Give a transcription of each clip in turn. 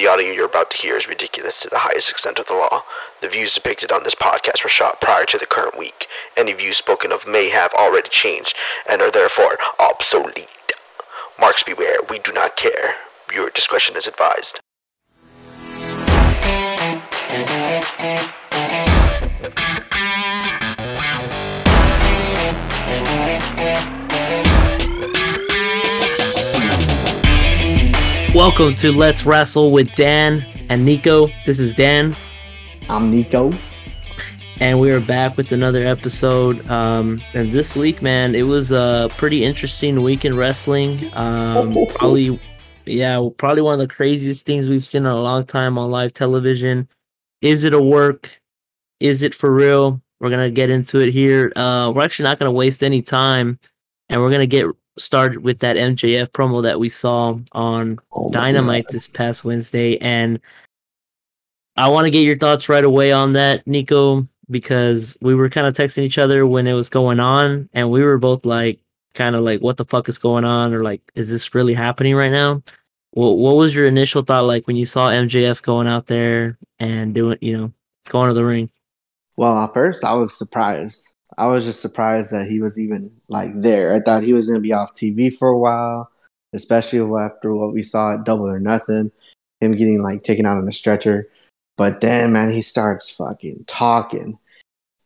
The audio you're about to hear is ridiculous to the highest extent of the law. The views depicted on this podcast were shot prior to the current week. Any views spoken of may have already changed and are therefore obsolete. Marks beware, we do not care. Your discretion is advised. Welcome to Let's Rassle with Dan and Niko. This is Dan, I'm Niko. and we are back with another episode. Um, and this week, man, it was a pretty interesting week in wrestling. Um, probably, yeah, probably one of the craziest things we've seen in a long time on live television. Is it a work? Is it for real? We're gonna get into it here. Uh, we're actually not gonna waste any time, and we're gonna get started with that MJF promo that we saw on Oh Dynamite this past Wednesday, and I want to get your thoughts right away on that, Niko, because we were kind of texting each other when it was going on, and we were both like, kind of like, "What the fuck is going on?" or like, "Is this really happening right now?" Well, what was your initial thought like when you saw MJF going out there and doing, you know, going to the ring? Well, at first I was surprised. I was just surprised that he was even like there. I thought he was going to be off TV for a while, especially after what we saw at Double or Nothing, him getting like taken out on a stretcher. But then, man, he starts fucking talking,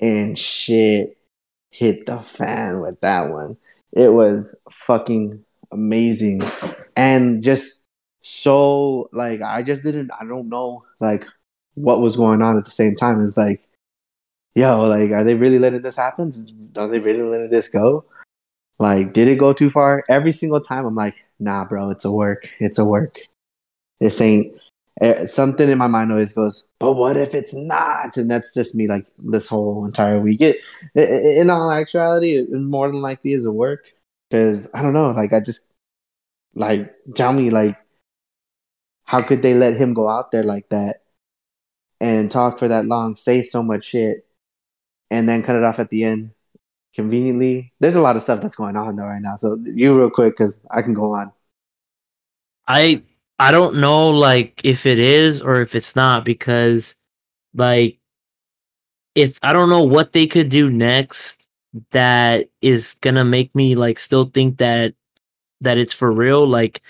and shit hit the fan with that one. It was fucking amazing, and just so like I just didn't. I don't know like what was going on at the same time. It's like yo, like, are they really letting this happen? Are they really letting this go? Like, did it go too far? Every single time, I'm like, nah, bro, it's a work. It's a work. This ain't eh, something in my mind always goes, but what if it's not? And that's just me, like, this whole entire week. It, in all actuality, it more than likely is a work because I don't know, like, I just like tell me, like, how could they let him go out there like that and talk for that long, say so much shit, and then cut it off at the end conveniently. There's a lot of stuff that's going on though right now. So you real quick because I can go on. I I don't know like if it is or if it's not because like if I don't know what they could do next that is gonna make me like still think that that it's for real. Like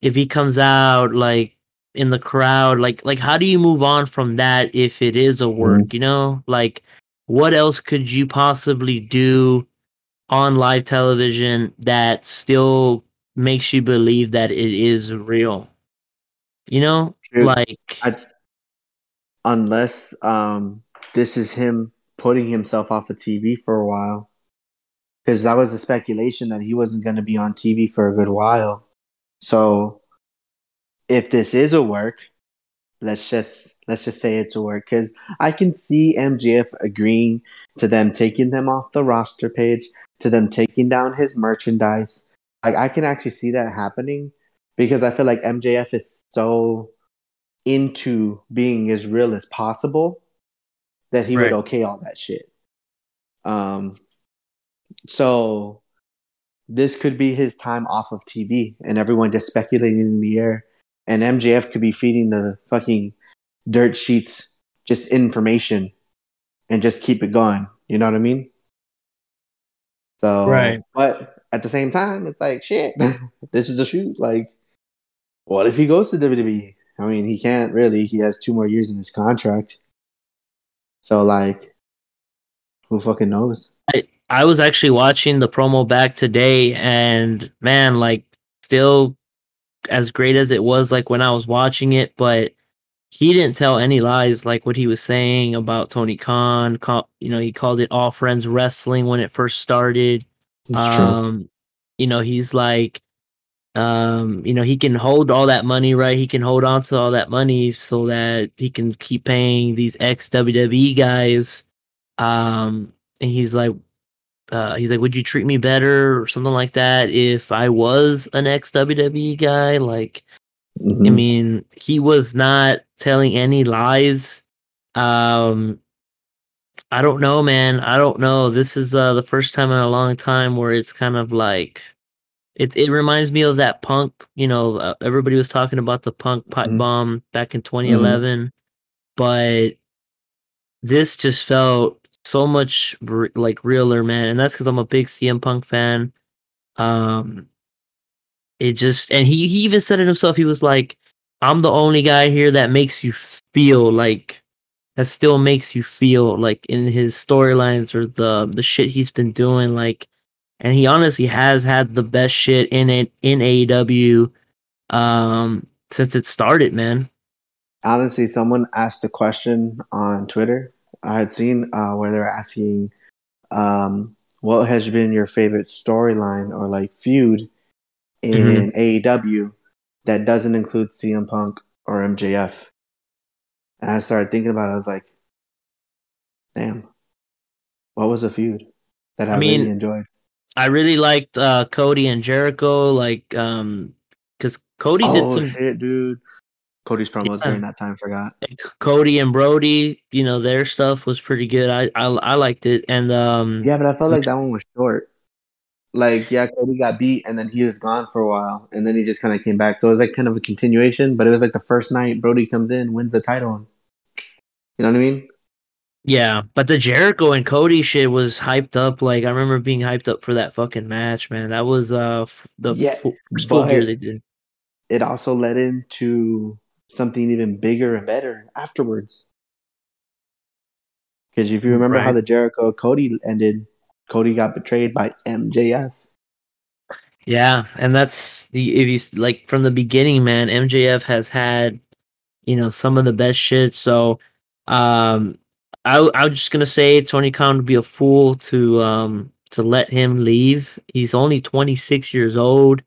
if he comes out like in the crowd, like like how do you move on from that if it is a work, mm-hmm. you know? Like what else could you possibly do on live television that still makes you believe that it is real? You know? Like I- Unless um this is him putting himself off of TV for a while. Because that was a speculation that he wasn't going to be on TV for a good while. So if this is a work, let's just let's just say it's a work because I can see MJF agreeing to them taking them off the roster page, to them taking down his merchandise. Like I can actually see that happening because I feel like MJF is so into being as real as possible that he Right. would okay all that shit. Um so this could be his time off of TV and everyone just speculating in the air and MJF could be feeding the fucking dirt sheets just information and just keep it going. You know what I mean? So, Right. but at the same time, it's like shit. this is a shoot. Like, what if he goes to WWE? I mean, he can't really. He has two more years in his contract. So, like, who fucking knows? I was actually watching the promo back today, and man, like, still as great as it was, like when I was watching it, but he didn't tell any lies, like what he was saying about Tony Khan. Ca- You know, he called it all friends wrestling when it first started. Um, you know, he's like, um, you know, he can hold all that money, right? He can hold on to all that money so that he can keep paying these ex WWE guys. Um, and he's like, uh, he's like, would you treat me better or something like that if I was an ex WWE guy? Like, I Mhm. mean, he was not telling any lies. Um, I don't know, man. I don't know. This is uh, the first time in a long time where it's kind of like it it reminds me of that punk. You know, uh, everybody was talking about the punk pipe Mhm. bomb back in 2011, but this just felt so much r- like realer, man. And that's because I'm a big CM Punk fan. Um, it just and he he even said it himself. He was like, "I'm the only guy here that makes you feel like." That still makes you feel like in his storylines or the the shit he's been doing, like and he honestly has had the best shit in it in AEW um since it started, man. Honestly, someone asked a question on Twitter. I had seen uh, where they're asking, um, "What has been your favorite storyline or like feud in AEW that doesn't include CM Punk or MJF?" And I started thinking about it. I was like, "Damn, what was a feud that I, I mean, really enjoyed?" I really liked uh Cody and Jericho, like um because Cody did oh some shit, dude! Cody's promos Yeah. during that time forgot. Cody and Brody, you know, their stuff was pretty good. I I, I liked it. And um Yeah, but I felt like that one was short. Like, yeah, Cody got beat and then he was gone for a while and then he just kind of came back. So it was like kind of a continuation, but it was like the first night Brody comes in, wins the title. And, you know what I mean? yeah, but the Jericho and Cody shit was hyped up. Like I remember being hyped up for that fucking match, man. That was uh f- the Yeah, fu- full gear they did. It also led into something even bigger and better afterwards. Because if you remember how the Jericho Cody ended, Cody got betrayed by MJF. Yeah, and that's the if you like from the beginning, man. MJF has had, you know, some of the best shit. So, um, i i was just gonna say Tony Khan would be a fool to um to let him leave. He's only 26 years old.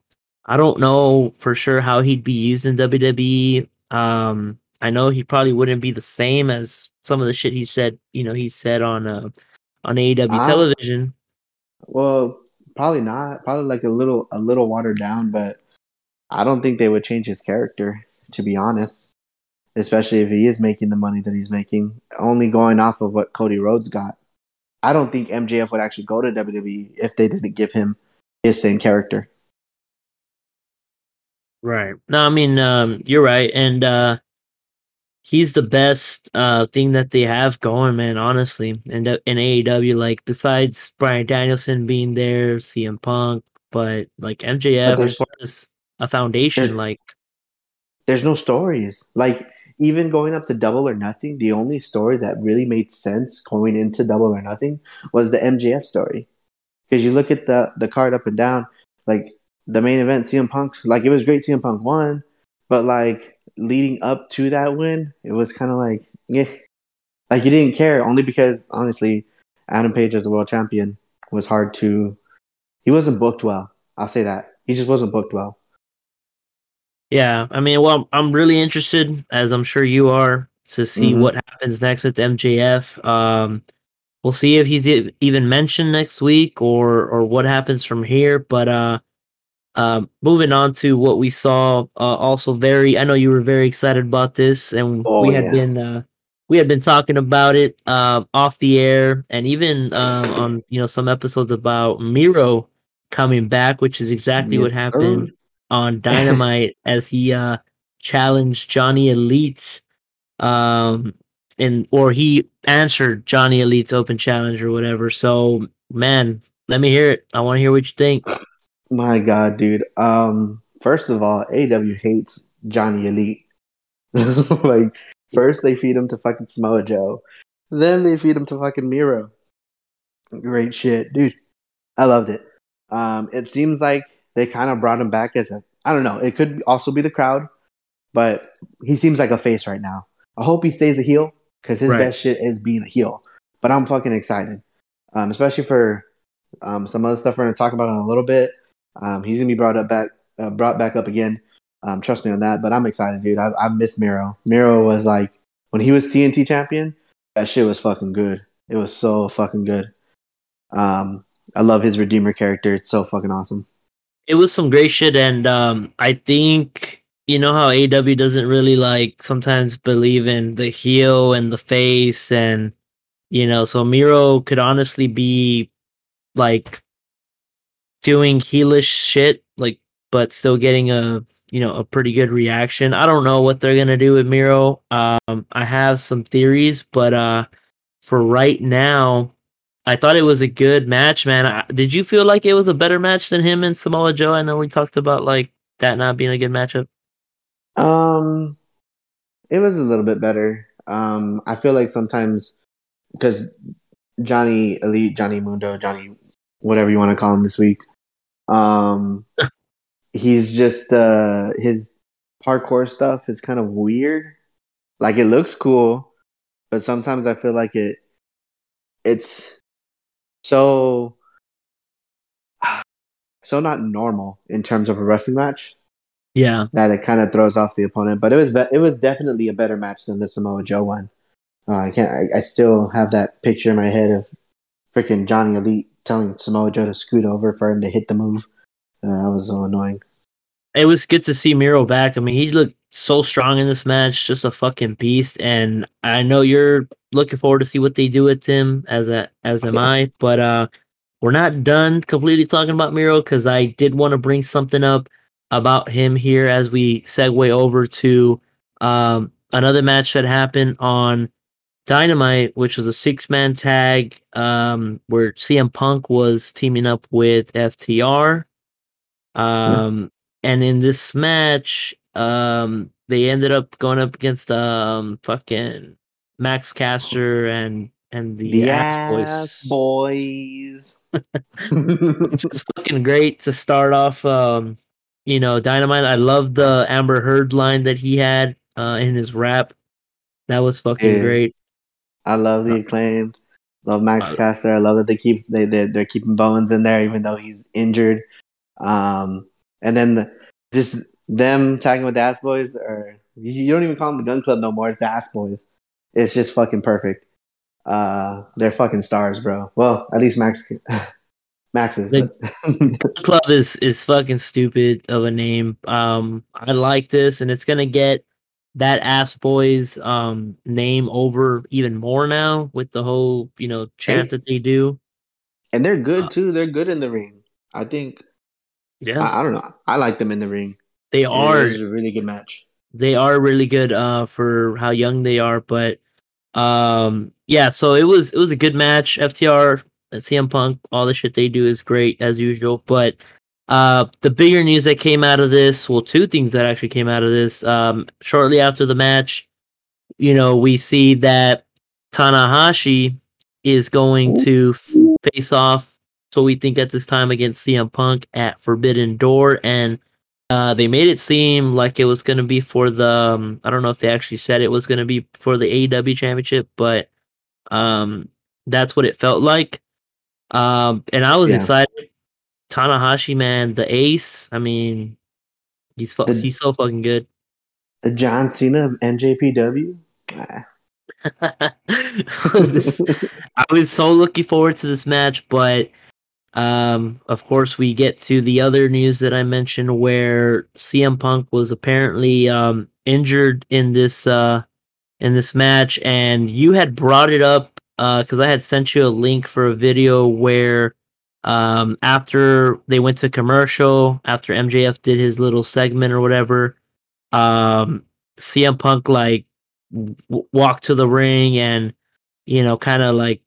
I don't know for sure how he'd be used in WWE. Um, I know he probably wouldn't be the same as some of the shit he said. You know, he said on uh on AEW Ah. television. Well, probably not. Probably like a little a little watered down, but I don't think they would change his character, to be honest. Especially if he is making the money that he's making, only going off of what Cody Rhodes got. I don't think MJF would actually go to WWE if they didn't give him his same character. Right. No, I mean, um, you're right, and uh, he's the best uh thing that they have going, man. Honestly, and uh, in AEW, like besides Bryan Danielson being there, CM Punk, but like MJF there's- as far as a foundation, there- like There's no stories. Like even going up to Double or Nothing, the only story that really made sense going into Double or Nothing was the MJF story. Because you look at the the card up and down, like the main event, CM Punk, like it was great. CM Punk won, but like leading up to that win, it was kind of like yeah, like you didn't care only because honestly, Adam Page as the world champion was hard to. He wasn't booked well. I'll say that he just wasn't booked well. yeah. I mean, well, I'm really interested, as I'm sure you are, to see Mhm. what happens next with MJF. Um, we'll see if he's even mentioned next week or or what happens from here. But uh, um, moving on to what we saw, uh, also very. I know you were very excited about this, and Oh, we had yeah. been uh, we had been talking about it uh, off the air, and even um, on you know some episodes about Miro coming back, which is exactly what happened sir. on Dynamite as he uh, challenged Johnny Elite, um, and or he answered Johnny Elite's open challenge or whatever. So, man, let me hear it. I want to hear what you think. My God, dude. Um, first of all, AEW hates Johnny Elite. like, first they feed him to fucking Samoa Joe, then they feed him to fucking Miro. Great shit, dude. I loved it. Um, it seems like they kind of brought him back as a. I don't know. It could also be the crowd, but he seems like a face right now. I hope he stays a heel because his Right. best shit is being a heel. But I'm fucking excited, um, especially for um, some other stuff we're gonna talk about in a little bit. Um, he's gonna be brought up back, uh, brought back up again. Um, trust me on that. But I'm excited, dude. I, I miss Miro. Miro was like when he was TNT champion. That shit was fucking good. It was so fucking good. Um, I love his Redeemer character. It's so fucking awesome. It was some great shit, and um, I think you know how AEW doesn't really like sometimes believe in the heel and the face, and you know, so Miro could honestly be like doing heelish shit, like but still getting a you know a pretty good reaction. I don't know what they're gonna do with Miro. Um, I have some theories, but uh, for right now, I thought it was a good match, man. I, did you feel like it was a better match than him and Samoa Joe? I know we talked about like that not being a good matchup. Um, it was a little bit better. Um, I feel like sometimes because Johnny Elite, Johnny Mundo, Johnny, whatever you want to call him this week, um, he's just uh his parkour stuff is kind of weird. Like it looks cool, but sometimes I feel like it it's so so not normal in terms of a wrestling match Yeah, that it kind of throws off the opponent. But it was be- it was definitely a better match than the Samoa Joe one. Uh, I can't. I, I still have that picture in my head of freaking Johnny Elite telling Samoa Joe to scoot over for him to hit the move. Uh, that was so annoying. it was good to see Miro back. I mean, he looked so strong in this match, just a fucking beast. And I know you're looking forward to see what they do with him, as a as am I. But uh, we're not done completely talking about Miro because I did want to bring something up about him here as we segue over to um, another match that happened on Dynamite, which was a six man tag um, where CM Punk was teaming up with FTR. Um, and in this match, um, they ended up going up against um fucking Max Caster and and the, The Ass Boys. boys. It's fucking great to start off. Um, you know, Dynamite. I love the Amber Heard line that he had uh in his rap. That was fucking great. I love the acclaimed. Love Max Uh, Caster. I love that they keep they they they're keeping Bowens in there even though he's injured. Um, and then the, just them tagging with the Ass Boys, or you, you don't even call them the Gunn Club no more. It's the Ass Boys. It's just fucking perfect. Uh, they're fucking stars, bro. Well, at least Max. Max is. but- Club is is fucking stupid of a name. Um, I like this, and it's gonna get that ass boys um name over even more now with the whole you know chant Hey. that they do. and they're good Uh, too. They're good in the ring. I think. Yeah, I, I don't know. I like them in the ring. they It are a really good match. they are really good uh for how young they are, but um yeah, so it was it was a good match. FTR, CM Punk, all the shit they do is great as usual, but uh the bigger news that came out of this, well two things that actually came out of this um shortly after the match, you know, we see that Tanahashi is going to f- face off so we think at this time against CM Punk at Forbidden Door and uh, they made it seem like it was going to be for the. Um, I don't know if they actually said it was going to be for the AEW championship, but um, that's what it felt like. Um, and I was Yeah. excited. Tanahashi, man, the ace. I mean, he's fu- The- he's so fucking good. The John Cena of NJPW. Ah. This- I was so looking forward to this match, but um, of course, we get to the other news that I mentioned where CM Punk was apparently um, injured in this uh, in this match, and you had brought it up because I had sent you a link for a video where um, after they went to commercial, after MJF did his little segment or whatever, um, CM Punk like w- walked to the ring and you know kind of like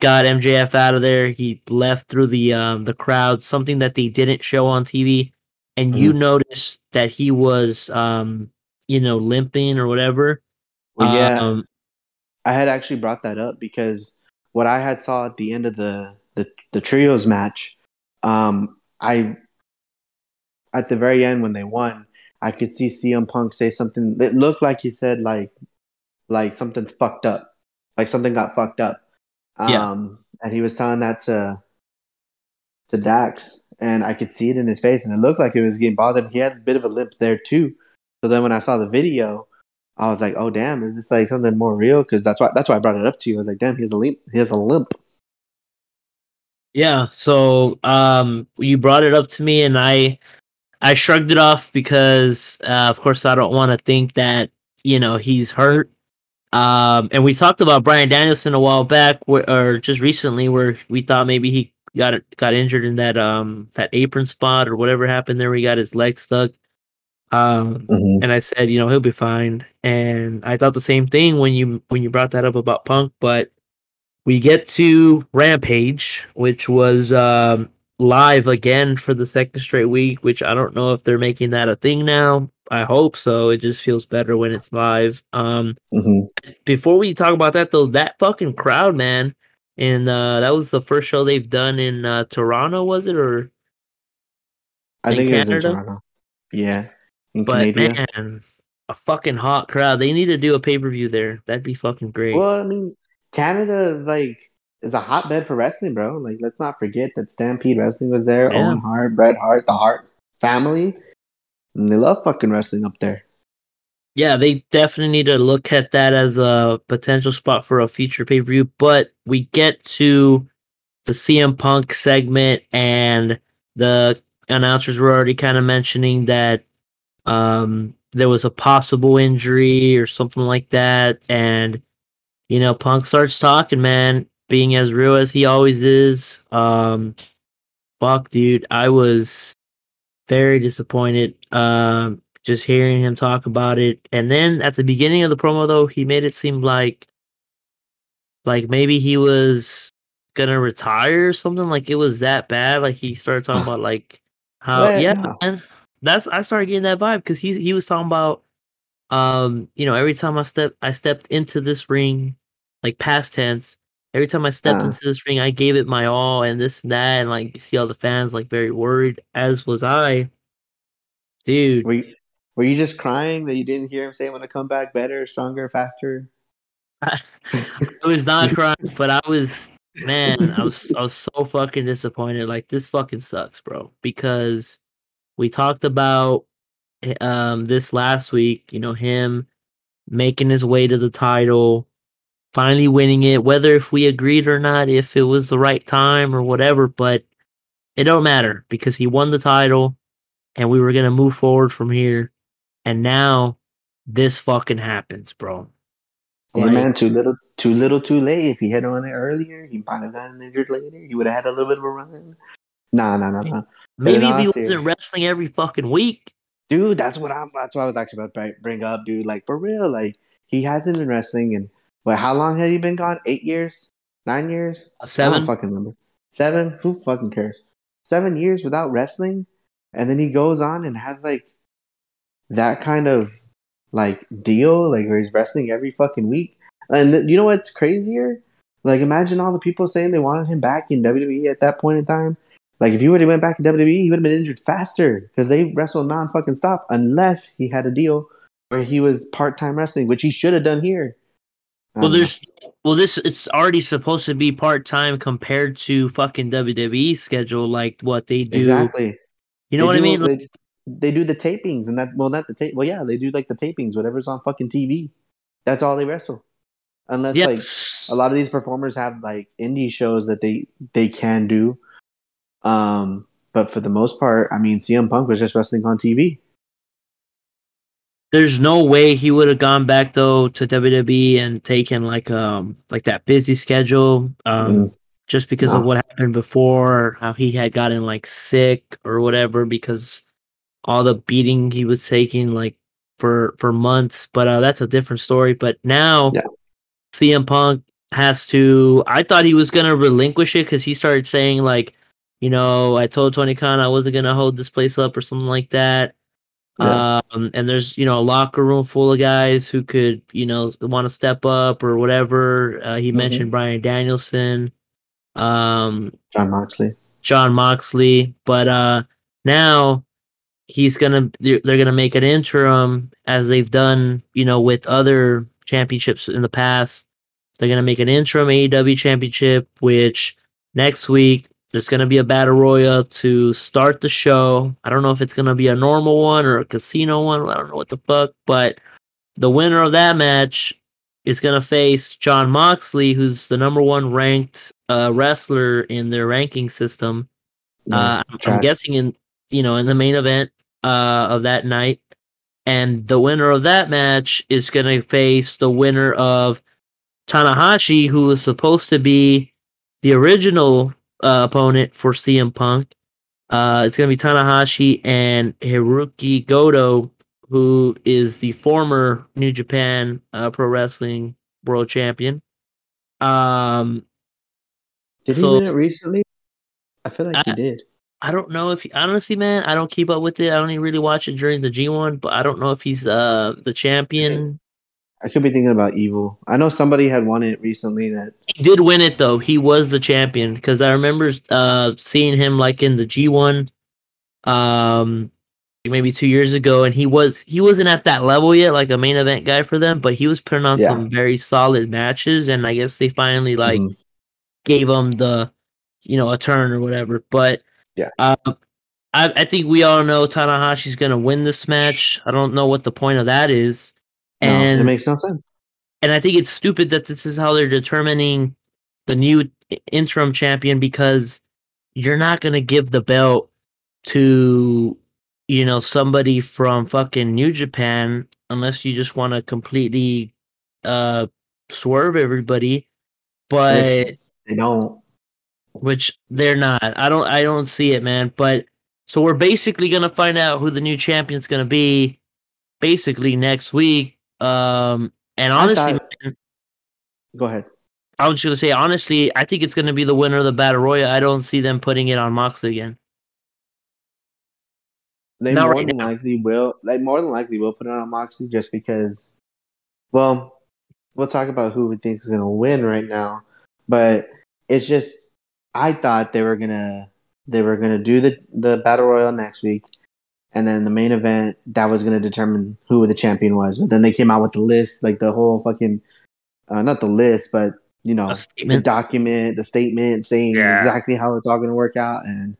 got MJF out of there. He left through the um the crowd, something that they didn't show on TV. And you noticed that he was um you know limping or whatever. Well, yeah, Um, I had actually brought that up because what I had saw at the end of the the, the trios match, um, I at the very end when they won, I could see CM Punk say something. It looked like he said like like something's fucked up, like something got fucked up. Um, Yeah. and he was telling that to to Dax, and I could see it in his face, and it looked like he was getting bothered. He had a bit of a limp there too. So then when I saw the video, I was like, "Oh damn, is this like something more real?" Because that's why that's why I brought it up to you. I was like, "Damn, he has a limp. He has a limp." Yeah, so um you brought it up to me and I I shrugged it off because uh, of course I don't want to think that, you know, he's hurt. Um and we talked about Bryan Danielson a while back wh- or just recently where we thought maybe he got got injured in that um that apron spot or whatever happened there. We got his leg stuck. Um, Mhm. and I said, you know, he'll be fine. And I thought the same thing when you when you brought that up about Punk, but we get to Rampage, which was um live again for the second straight week, which I don't know if they're making that a thing now. I hope so. It just feels better when it's live. Um Mhm. before we talk about that though, that fucking crowd, man. And uh that was the first show they've done in uh Toronto, was it? Or I In think it was in Canada? Toronto. Yeah, in but Canada. man, a fucking hot crowd. They need to do a pay per view there. That'd be fucking great. Well, I mean, Canada like is a hotbed for wrestling, bro. Like, let's not forget that Stampede Wrestling was there. Yeah. Owen Hart, Bret Hart, the Hart family, and they love fucking wrestling up there. yeah, they definitely need to look at that as a potential spot for a future pay per view. But we get to the CM Punk segment, and the announcers were already kind of mentioning that um, there was a possible injury or something like that. And, you know, Punk starts talking, man, being as real as he always is. Um, fuck, dude, I was very disappointed. Um, just hearing him talk about it, and then at the beginning of the promo, though, he made it seem like, like maybe he was gonna retire or something. Like it was that bad. Like he started talking about like how, Well, yeah, man. That's I started getting that vibe because he he was talking about, um, you know, every time I step I stepped into this ring, like past tense. Every time I stepped Uh. into this ring, I gave it my all, and this and that, and like you see all the fans like very worried, as was I. Dude, Were you, were you just crying that you didn't hear him say, "I want to come back better, stronger, faster"? I, I was not crying, but I was man, I was I was so fucking disappointed. Like this fucking sucks, bro. Because we talked about um this last week, you know, him making his way to the title, finally winning it, whether if we agreed or not, if it was the right time or whatever, but it don't matter because he won the title and we were gonna move forward from here. And now this fucking happens, bro. Yeah, Like- man, too little, too little, too late. If he had on it earlier, he might have gotten injured later. He would have had a little bit of a run. Nah, nah, nah, nah. Maybe if he wasn't wrestling every fucking week. Dude, that's what I'm. That's what I was actually about to bring- up, dude. Like for real, like he hasn't been wrestling, and what? How long had he been gone? Eight years? Nine years? Uh, I Seven. don't fucking remember. Seven? Who fucking cares? Seven years without wrestling, and then he goes on and has like that kind of like deal, like where he's wrestling every fucking week. And th- you know what's crazier? Like imagine all the people saying they wanted him back in WWE at that point in time. Like if he would have went back to WWE, he would have been injured faster because they wrestle non fucking stop unless he had a deal where he was part time wrestling, which he should have done here. Well, Um, there's well, this it's already supposed to be part time compared to fucking WWE schedule, like what they do. exactly. You know They what I do- mean? Like, They, they do the tapings, and that well, not the tape. Well, yeah, they do like the tapings, whatever's on fucking TV. That's all they wrestle, unless like a lot of these performers have like indie shows that they they can do. Um, but for the most part, I mean, CM Punk was just wrestling on TV. There's no way he would have gone back though to WWE and taken like um like that busy schedule. Um, Mm. just because of what happened before, how he had gotten like sick or whatever because all the beating he was taking like for for months. But uh, that's a different story. But now Yeah. CM Punk has to. I thought he was gonna relinquish it because he started saying like, you know, I told Tony Khan I wasn't gonna hold this place up or something like that. Yeah. Um, and there's you know a locker room full of guys who could you know want to step up or whatever. Uh, he Mhm. mentioned Bryan Danielson, um, Jon Moxley. Jon Moxley, but uh, now he's gonna they're, they're gonna make an interim as they've done you know with other championships in the past. They're gonna make an interim AEW championship, which next week there's gonna be a battle royal to start the show. I don't know if it's gonna be a normal one or a casino one. I don't know what the fuck, but the winner of that match is gonna face Jon Moxley, who's the number one ranked uh, wrestler in their ranking system. Uh, I'm- guessing in you know in the main event uh, of that night, and the winner of that match is gonna face the winner of Tanahashi, who was supposed to be the original uh, opponent for CM Punk. Uh, it's gonna be Tanahashi and Hirooki Goto, who is the former New Japan uh, Pro Wrestling World Champion. Um, Did So- he win it recently? I feel like I- he did. I don't know if he, honestly, man, I don't keep up with it. I only really watch it during the G one, but I don't know if he's uh the champion. I could be thinking about Evil. I know somebody had won it recently. That He did win it though. He was the champion because I remember uh seeing him like in the G one, um, maybe two years ago, and he was he wasn't at that level yet, like a main event guy for them, but he was putting on Yeah. some very solid matches, and I guess they finally like Mhm. gave him the you know a turn or whatever. But Yeah. um, I I think we all know Tanahashi's gonna win this match. I don't know what the point of that is, no, and it makes no sense. and I think it's stupid that this is how they're determining the new interim champion because you're not gonna give the belt to you know somebody from fucking New Japan unless you just want to completely uh swerve everybody. But Which- They don't. which they're not. I don't I don't see it, man. But so we're basically gonna find out who the new champion's gonna be basically next week. Um and honestly, thought- man, Go ahead. I was just gonna say honestly, I think it's gonna be the winner of the battle royal. I don't see them putting it on Moxley again. They Not more right than now. likely will. They more than likely will put it on Moxley just because. Well, we'll talk about who we think is going to win right now, but it's just I thought they were gonna they were gonna do the the battle royal next week, and then the main event that was gonna determine who the champion was. But then they came out with the list, like the whole fucking uh, not the list, but you know the document, the statement saying Yeah. exactly how it's all going to work out, and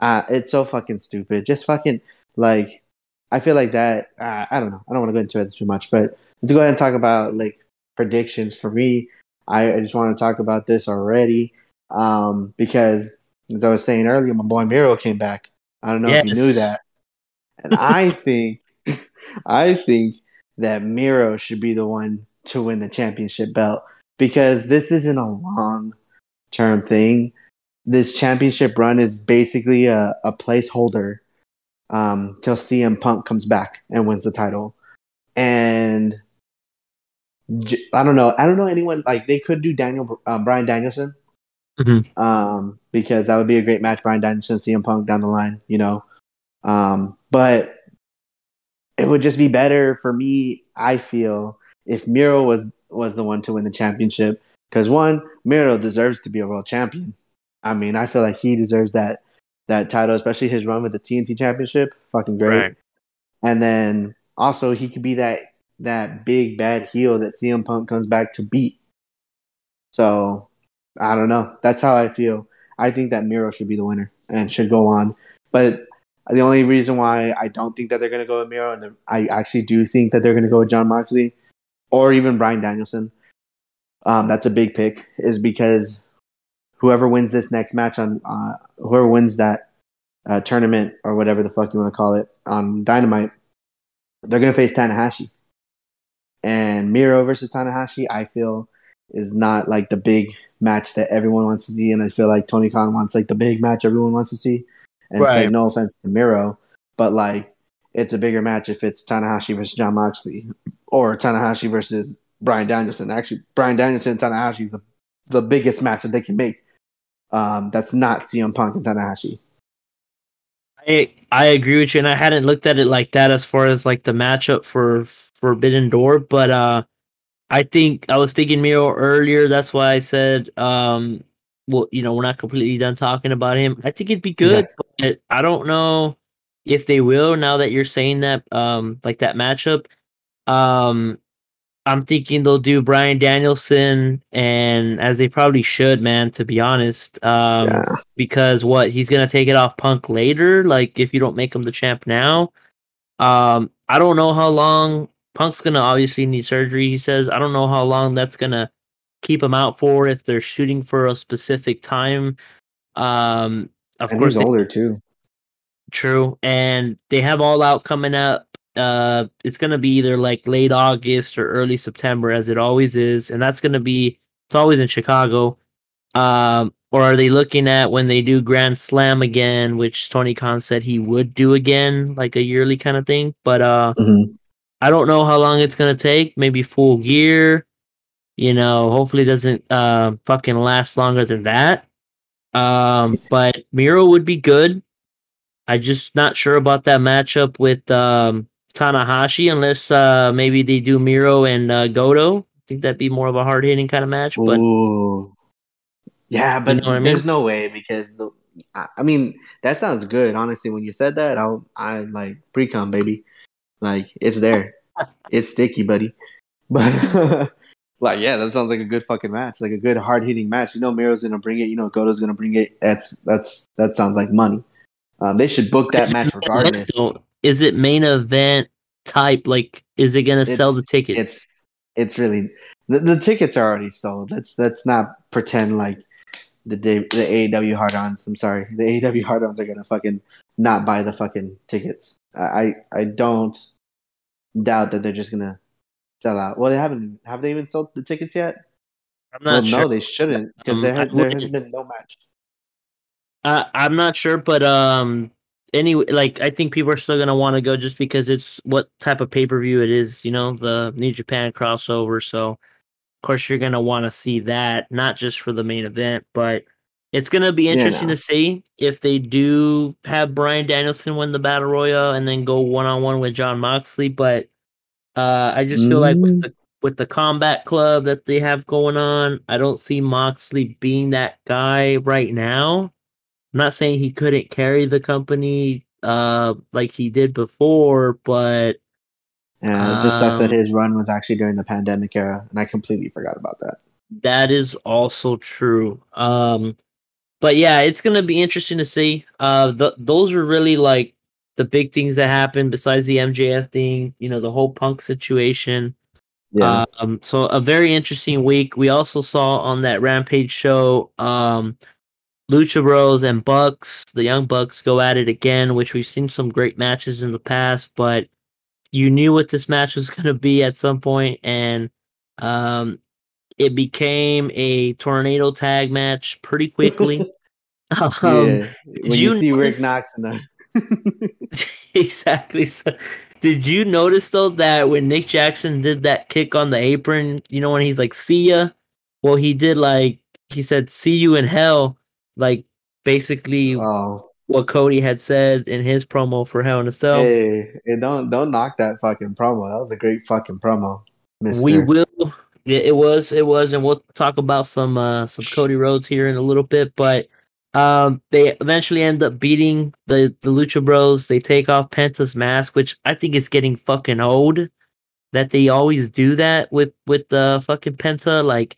uh, it's so fucking stupid. Just fucking like, I feel like that. Uh, I don't know. I don't want to go into it too much, but let's go ahead and talk about like predictions for me. I, I just want to talk about this already um, because, as I was saying earlier, my boy Miro came back. I don't know if you knew that, and I think, I think that Miro should be the one to win the championship belt because this isn't a long term thing. This championship run is basically a, a placeholder um, till CM Punk comes back and wins the title. And j- I don't know. I don't know anyone like they could do Daniel um, Bryan Danielson Mhm. um, because that would be a great match. Bryan Danielson, CM Punk down the line, you know. Um, but it would just be better for me. I feel if Miro was was the one to win the championship because one Miro deserves to be a world champion. I mean, I feel like he deserves that that title, especially his run with the TNT championship. Fucking great. Right. And then also he could be that that big bad heel that CM Punk comes back to beat. So I don't know. That's how I feel. I think that Miro should be the winner and should go on. But the only reason why I don't think that they're going to go with Miro, and I actually do think that they're going to go with Jon Moxley or even Bryan Danielson. Um, that's a big pick, is because whoever wins this next match on uh, whoever wins that uh, tournament or whatever the fuck you want to call it on Dynamite, they're going to face Tanahashi. And Miro versus Tanahashi, I feel, is not like the big match that everyone wants to see, and I feel like Tony Khan wants like the big match everyone wants to see. And it's Right. like no offense to Miro, but like it's a bigger match if it's Tanahashi versus Jon Moxley or Tanahashi versus Bryan Danielson. Actually, Bryan Danielson and Tanahashi is the, the biggest match that they can make. Um, that's not CM Punk and Tanahashi. I I agree with you, and I hadn't looked at it like that as far as like the matchup for Forbidden Door, but uh, I think I was thinking Miro earlier. That's why I said, um, well, you know, we're not completely done talking about him. I think it'd be good, but I don't know if they will. Now that you're saying that, um, like that matchup, um, I'm thinking they'll do Bryan Danielson, and as they probably should, man. To be honest, um, Yeah. because what he's gonna take it off Punk later. Like if you don't make him the champ now, um, I don't know how long Punk's gonna obviously need surgery. He says I don't know how long that's gonna keep him out for if they're shooting for a specific time. Um, of and course, he's they- older too. True. And they have all out coming up. Uh it's gonna be either like late August or early September as it always is. And that's gonna be it's always in Chicago. Um or are they looking at when they do Grand Slam again, which Tony Khan said he would do again, like a yearly kind of thing? But uh, Mhm. I don't know how long it's gonna take. Maybe full gear. You know, hopefully it doesn't uh, fucking last longer than that. Um, but Miro would be good. I just not sure about that matchup with um, Tanahashi unless uh, maybe they do Miro and uh, Goto. I think that'd be more of a hard hitting kind of match. But Ooh. Yeah, but know what I mean? there's no way because the. I, I mean, that sounds good. Honestly, when you said that, I I like pre-com baby, like it's there, it's sticky, buddy. But like, yeah, that sounds like a good fucking match, like a good hard hitting match. You know, Miro's gonna bring it. You know, Goto's gonna bring it. That's that's that sounds like money. Um, they should book that it match regardless. Is it main event type? Like, is it gonna It's- sell the tickets? It's it's really the, the tickets are already sold. Let's let's not pretend like the day, the AEW hard ons. I'm sorry, the AEW hard ons are gonna fucking not buy the fucking tickets. I I, I don't doubt that they're just gonna sell out. Well, they haven't. Have they even sold the tickets yet? I'm Well, not sure. no, they shouldn't because Um, there, has, there has been no match. Uh, I'm not sure, but um, anyway, like I think people are still gonna want to go just because it's what type of pay per view it is. You know, the New Japan crossover. So, of course, you're gonna want to see that, not just for the main event, but it's gonna be interesting no. to see if they do have Bryan Danielson win the battle royal and then go one on one with Jon Moxley. But uh, I just feel like with Mm. the with the combat club that they have going on, I don't see Moxley being that guy right now. I'm not saying he couldn't carry the company uh like he did before, but yeah, it just sucks that Um, his run was actually during the pandemic era, and I completely forgot about that. that is also true. Um but yeah, it's going to be interesting to see. Uh th- those are really like the big things that happened besides the MJF thing, you know, the whole punk situation. Yeah, Um, so a very interesting week. We also saw on that Rampage show, um, Lucha Bros and Bucks, the Young Bucks, go at it again, which we've seen some great matches in the past, but you knew what this match was going to be at some point, and um, it became a tornado tag match pretty quickly. um, yeah. When you you, see Rick Knox in the exactly. So, did you notice though that when Nick Jackson did that kick on the apron, you know when he's like "see ya," well he did like he said "see you in hell," like basically oh, what Cody had said in his promo for Hell in a Cell. hey, hey, don't don't knock that fucking promo. That was a great fucking promo. Mister. We will. Yeah, it was. It was, and we'll talk about some uh some Cody Rhodes here in a little bit. But um, they eventually end up beating the the Lucha Bros. They take off Penta's mask, which I think is getting fucking old. That they always do that with with the fucking Penta. Like,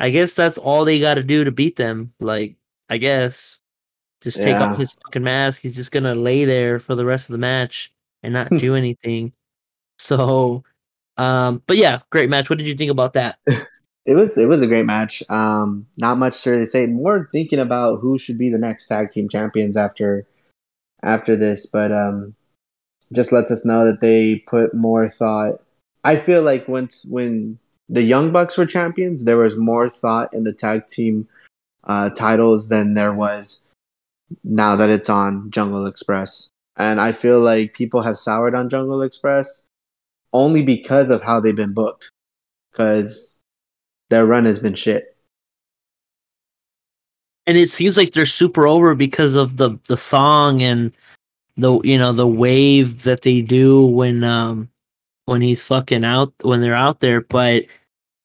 I guess that's all they got to do to beat them. Like, I guess just take Yeah. off his fucking mask. He's just gonna lay there for the rest of the match and not do anything. So, um, but yeah, great match. What did you think about that? It was it was a great match. Um, not much to really say. More thinking about who should be the next tag team champions after after this, but um, just lets us know that they put more thought. I feel like once when the Young Bucks were champions, there was more thought in the tag team uh, titles than there was now that it's on Jungle Express. And I feel like people have soured on Jungle Express only because of how they've been booked. Because their run has been shit. And it seems like they're super over because of the the song and the you know the wave that they do when um when he's fucking out when they're out there. But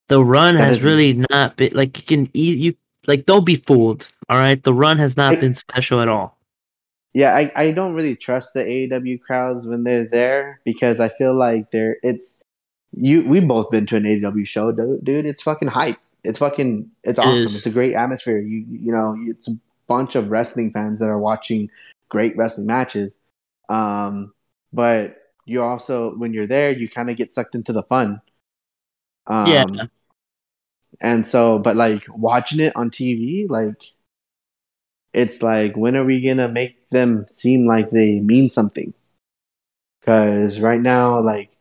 the run That has really not been like you can eat you like don't be fooled. All right, the run has not I- been special at all. Yeah, I, I don't really trust the AEW crowds when they're there because I feel like they're it's you we've both been to an AEW show, dude. dude it's fucking hype. It's fucking it's awesome. is. It's a great atmosphere. You you know, it's a bunch of wrestling fans that are watching great wrestling matches. Um, but you also when you're there, you kind of get sucked into the fun. Um, Yeah. And so, but like watching it on TV, like it's like when are we gonna make them seem like they mean something? Because right now, like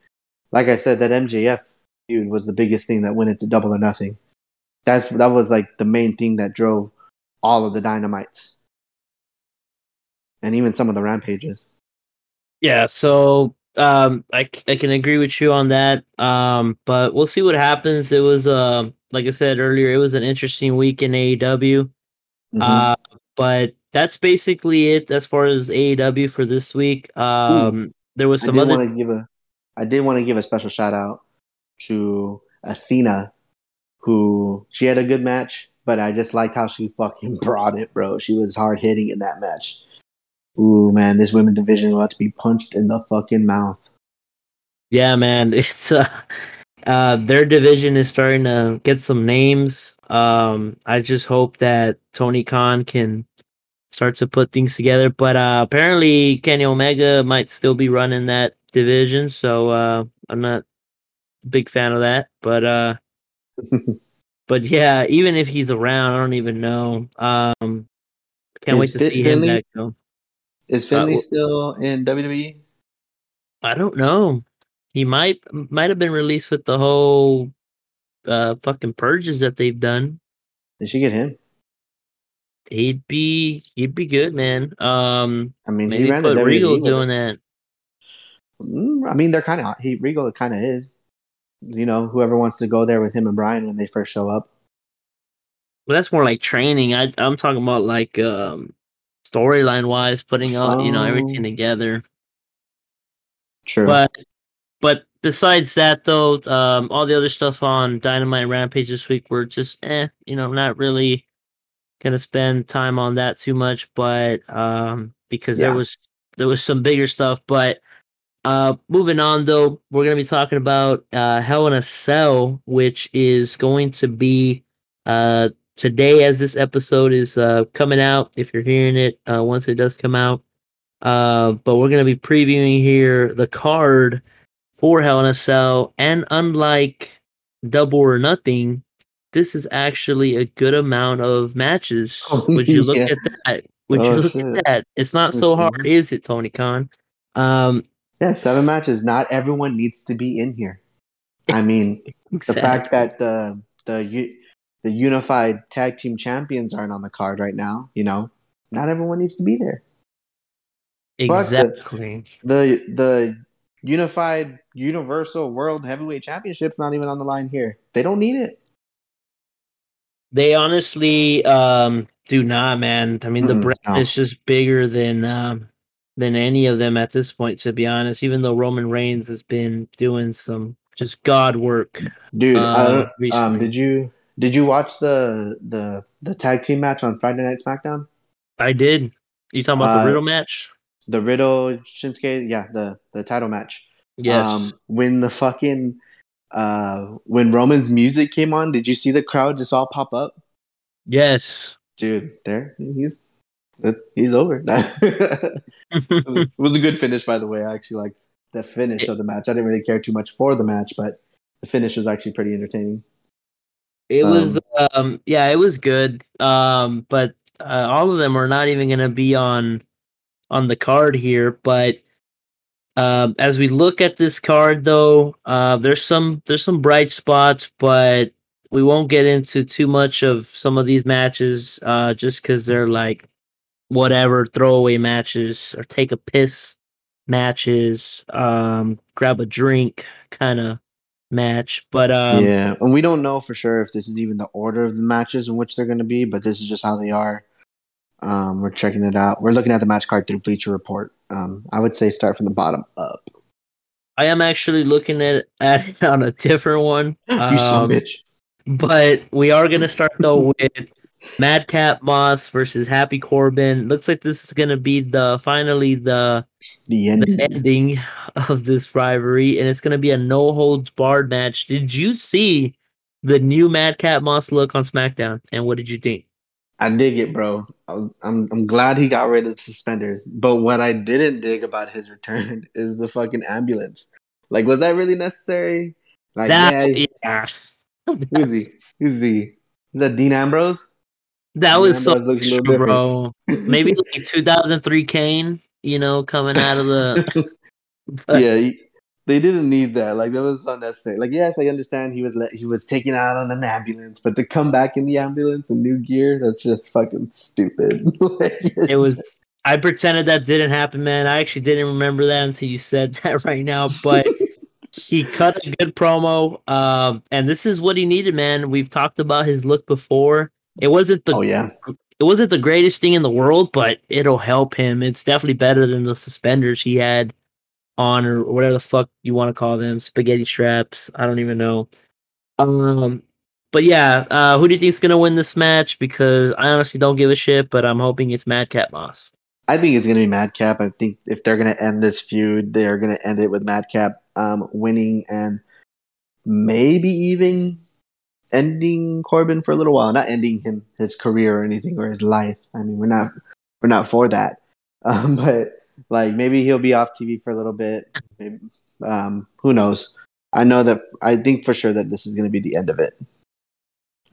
like I said, that MJF dude was the biggest thing that went into Double or Nothing. That's that was like the main thing that drove all of the dynamites and even some of the rampages. Yeah, so um, I, I can agree with you on that. Um, but we'll see what happens. It was uh, like I said earlier, it was an interesting week in AEW. Mhm. Uh, but that's basically it as far as AEW for this week. Um, there was some other give a I did want to give a special shout out to Athena, who she had a good match, but I just liked how she fucking brought it, bro. She was hard hitting in that match. Ooh man, this women division about to be punched in the fucking mouth. Yeah, man, it's uh, uh, their division is starting to get some names. Um, I just hope that Tony Khan can start to put things together. But uh, apparently, Kenny Omega might still be running that division, so uh, I'm not a big fan of that. But uh, but yeah, even if he's around, I don't even know. Um, can't Is wait to Fit see him back though. Is Finlay Uh, still in? WWE? I don't know. He might might have been released with the whole uh fucking purges that they've done. Did she get him? He'd be he'd be good, man. Um I mean, maybe he ran the put Regal doing that. Mm, I mean, they're kind of he Regal kind of is. You know, whoever wants to go there with him and Bryan when they first show up. But that's more like training. I I'm talking about like um storyline wise, putting all you know everything Oh. together. True. But but besides that though, um all the other stuff on Dynamite Rampage this week were just eh, you know, not really gonna spend time on that too much, but um because there was there was some bigger stuff. But uh moving on though, we're gonna be talking about uh Hell in a Cell, which is going to be uh today as this episode is uh coming out, if you're hearing it, uh once it does come out. Uh, but we're gonna be previewing here the card for Hell in a Cell, and unlike Double or Nothing, this is actually a good amount of matches. Oh, Would you look yeah. at that? Would you Oh, look shit. at that? It's not so hard, is it, Tony Khan? Um, yeah, seven matches. Not everyone needs to be in here. I mean, the fact that the the the unified tag team champions aren't on the card right now, you know, not everyone needs to be there. Fuck the- exactly. The the unified universal world heavyweight championship's not even on the line here. They don't need it. They honestly um do not, man. I mean, the Mm-mm, brand no. is just bigger than um than any of them at this point. To be honest, even though Roman Reigns has been doing some just god work. Dude, Uh, um, did you did you watch the the the tag team match on Friday Night SmackDown? I did. You talking about Uh, the Riddle match? The Riddle Shinsuke, yeah, the the title match. Yes. Um, when the fucking uh when Roman's music came on, did you see the crowd just all pop up? yes. Dude, there he's he's over. it was a good finish, by the way. I actually liked the finish of the match. I didn't really care too much for the match, but the finish was actually pretty entertaining. It was Um, um yeah, it was good. Um but uh, all of them are not even going to be on on the card here, but um as we look at this card though, uh there's some there's some bright spots, but we won't get into too much of some of these matches uh just cuz they're like whatever throwaway matches or take a piss matches, um grab a drink kind of match. But um yeah, and we don't know for sure if this is even the order of the matches in which they're going to be, but this is just how they are. Um, we're checking it out. We're looking at the match card through Bleacher Report. Um, I would say start from the bottom up. I am actually looking at at it on a different one. you son Um, a bitch. but we are gonna start though with Madcap Moss versus Happy Corbin. Looks like this is gonna be the finally the, The the ending of this rivalry, and it's gonna be a no holds barred match. Did you see the new Madcap Moss look on SmackDown? And what did you think? I dig it, bro. I'm I'm glad he got rid of the suspenders. But what I didn't dig about his return is the fucking ambulance. Like, was that really necessary? Like, that yeah, yeah. who's he? Who's he? Is that Dean Ambrose? That was so Ambrose a little bro. Maybe like 2003 Kane, you know, coming out of the. But- yeah, they didn't need that. Like that was unnecessary. Like yes, I understand he was let, he was taken out on an ambulance, but to come back in the ambulance in new gear, that's just fucking stupid. it was. I pretended that didn't happen, man. I actually didn't remember that until you said that right now. But he cut a good promo, um, and this is what he needed, man. We've talked about his look before. It wasn't the oh yeah, it wasn't the greatest thing in the world, but it'll help him. It's definitely better than the suspenders he had on or whatever the fuck you want to call them, spaghetti straps. I don't even know. Um, but yeah, uh, who do you think is gonna win this match? Because I honestly don't give a shit, but I'm hoping it's Madcap Moss. I think it's gonna be Madcap. I think if they're gonna end this feud, they are gonna end it with Madcap um, winning and maybe even ending Corbin for a little while. Not ending him his career or anything or his life. I mean, we're not we're not for that. Um, but like maybe he'll be off TV for a little bit. Maybe, um, who knows? I know that I think for sure that this is going to be the end of it.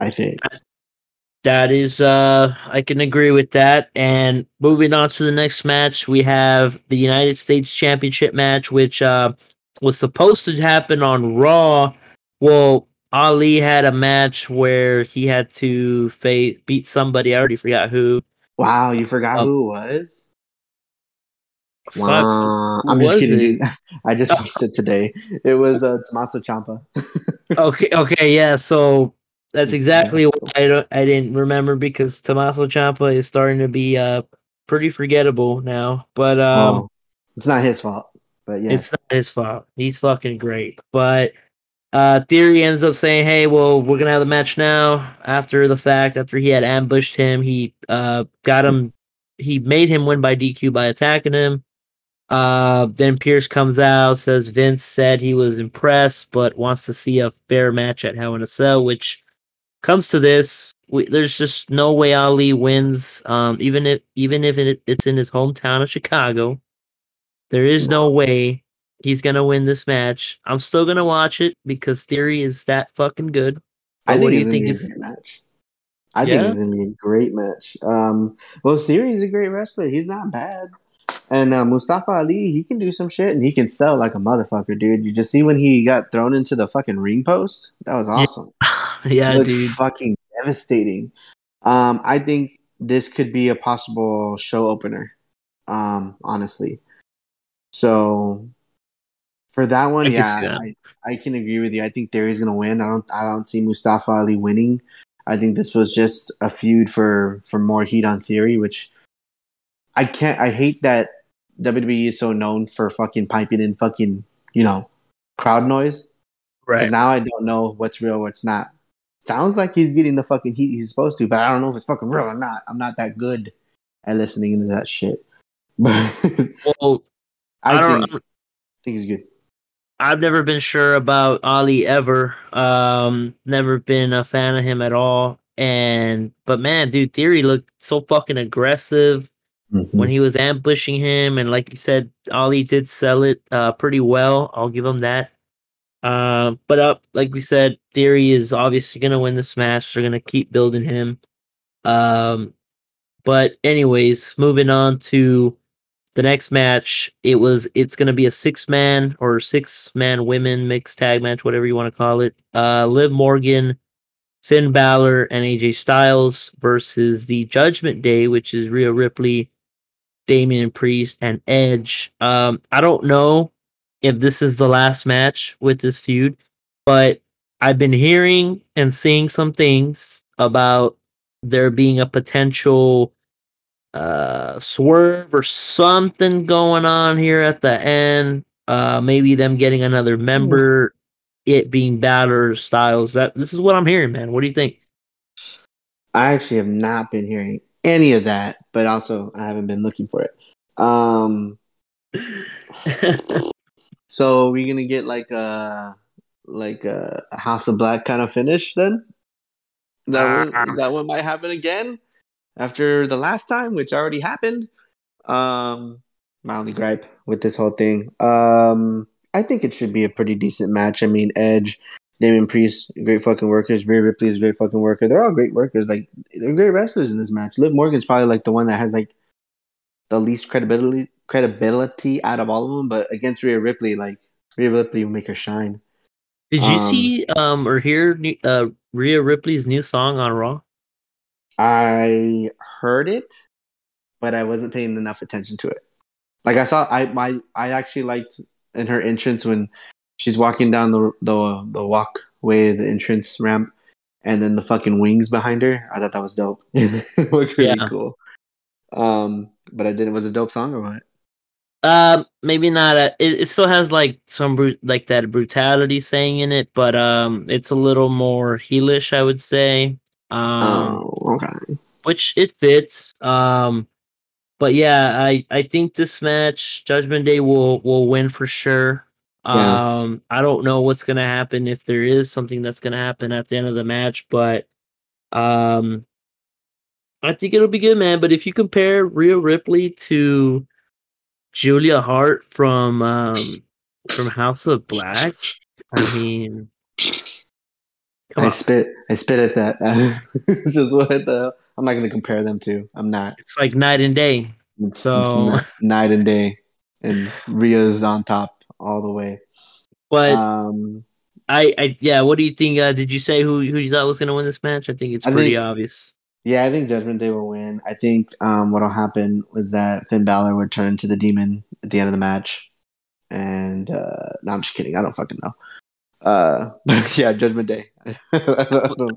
I think that is uh I can agree with that. And moving on to the next match, we have the United States Championship match, which uh was supposed to happen on Raw. Well, Ali had a match where he had to fa- beat somebody. I already forgot who. Wow, you forgot um, who it was? Wow. I'm just kidding. I just watched it today. It was uh, Tommaso Ciampa. okay, okay, yeah. So that's exactly what I don't I didn't remember because Tommaso Ciampa is starting to be uh pretty forgettable now. But um it's not his fault. But yeah. It's not his fault. He's fucking great. But uh Theory ends up saying, Hey, well, we're gonna have the match now after the fact, after he had ambushed him, he uh got him he made him win by DQ by attacking him. Uh, then Pearce comes out, says Vince said he was impressed, but wants to see a fair match at Hell in a Cell, which comes to this. We, there's just no way Ali wins. Um, even if even if it, it's in his hometown of Chicago, there is no way he's gonna win this match. I'm still gonna watch it because Theory is that fucking good. I think what do you think is match? I yeah? think it's gonna be a great match. Um, well, Theory is a great wrestler. He's not bad. And uh, Mustafa Ali, he can do some shit and he can sell like a motherfucker, dude. You just see when he got thrown into the fucking ring post? That was awesome. yeah, dude. Fucking devastating. Um, I think this could be a possible show opener. Um, honestly. So for that one, I yeah, I, I, can agree with you. I think Theory's gonna win. I don't I don't see Mustafa Ali winning. I think this was just a feud for for more heat on Theory, which I can't. I hate that WWE is so known for fucking piping in fucking you know crowd noise. Right now, I don't know what's real, what's not. Sounds like he's getting the fucking heat he's supposed to, but I don't know if it's fucking real or not. I'm not that good at listening into that shit. well, I, I think, I think he's good. I've never been sure about Ali ever. Um, never been a fan of him at all. And but man, dude, Theory looked so fucking aggressive mm-hmm. when he was ambushing him, and like you said, Ali did sell it uh, pretty well. I'll give him that. Uh, but up, uh, like we said, Theory is obviously gonna win this match. They're gonna keep building him. Um, but anyways, moving on to the next match. It was it's gonna be a six man or six man women mixed tag match, whatever you want to call it. Uh, Liv Morgan, Finn Balor, and AJ Styles versus the Judgment Day, which is Rhea Ripley, Damian Priest, and Edge. Um, I don't know if this is the last match with this feud, but I've been hearing and seeing some things about there being a potential uh, swerve or something going on here at the end. Uh, maybe them getting another member, it being Balor Styles. That this is what I'm hearing, man. What do you think? I actually have not been hearing any of that, but also I haven't been looking for it. Um, so we're gonna get like a like a House of Black kind of finish then. Is that, what, is that what might happen again after the last time, which already happened? Um, my only gripe with this whole thing. Um, I think it should be a pretty decent match. I mean, Edge Damian Priest, great fucking workers. Rhea Ripley is a great fucking worker. They're all great workers. Like they're great wrestlers in this match. Liv Morgan's probably like the one that has like the least credibility credibility out of all of them. But against Rhea Ripley, like Rhea Ripley will make her shine. Did you Um, see um or hear uh Rhea Ripley's new song on Raw? I heard it, but I wasn't paying enough attention to it. Like I saw, I my I actually liked in her entrance when she's walking down the the the walkway, the entrance ramp, and then the fucking wings behind her. I thought that was dope. it looked really Yeah. cool. Um, but I didn't. Was a dope song or what? Um, maybe not. A, it, it still has like some brut like that brutality saying in it, but um, it's a little more heelish, I would say. Um, oh, okay. which it fits. Um, but yeah, I I think this match, Judgment Day will will win for sure. Yeah. Um, I don't know what's gonna happen if there is something that's gonna happen at the end of the match, but um, I think it'll be good, man. But if you compare Rhea Ripley to Julia Hart from um from House of Black, I mean, I on, spit. I spit at that. Just what the? I'm not gonna compare them to. I'm not. it's like night and day. It's, So- it's ni- night and day, and Rhea's on top all the way. But Um, I, I, yeah. What do you think? Uh, did you say who who you thought was gonna win this match? I think it's I pretty think- obvious. yeah, I think Judgment Day will win. I think um, what'll happen was that Finn Balor would turn into the demon at the end of the match, and uh, no, I'm just kidding. I don't fucking know. Uh, yeah, Judgment Day. I don't- I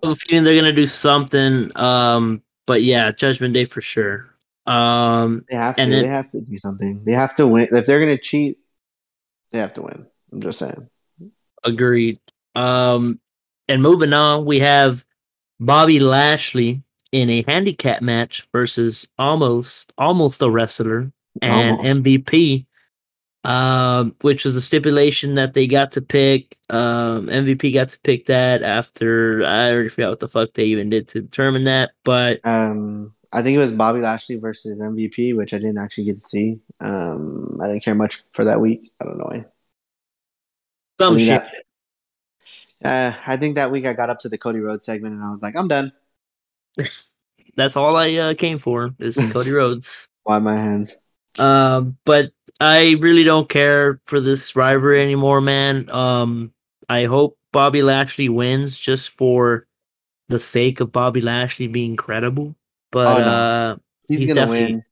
have a feeling they're gonna do something. Um, but yeah, Judgment Day for sure. Um, they have to. Then- they have to do something. They have to win. If they're gonna cheat, they have to win. I'm just saying. agreed. Um, and moving on, we have Bobby Lashley in a handicap match versus almost almost a wrestler and Almost. MVP. Um, which was a stipulation that they got to pick. Um, MVP got to pick that after I already forgot what the fuck they even did to determine that, but Um, I think it was Bobby Lashley versus MVP, which I didn't actually get to see. Um, I didn't care much for that week. I don't know why. some I think shit. that- uh, I think that week I got up to the Cody Rhodes segment and I was like, I'm done. That's all I uh, came for is Cody Rhodes. Why my hands? Um, but I really don't care for this rivalry anymore, man. Um, I hope Bobby Lashley wins just for the sake of Bobby Lashley being credible. But Oh, no. uh, He's, He's gonna win.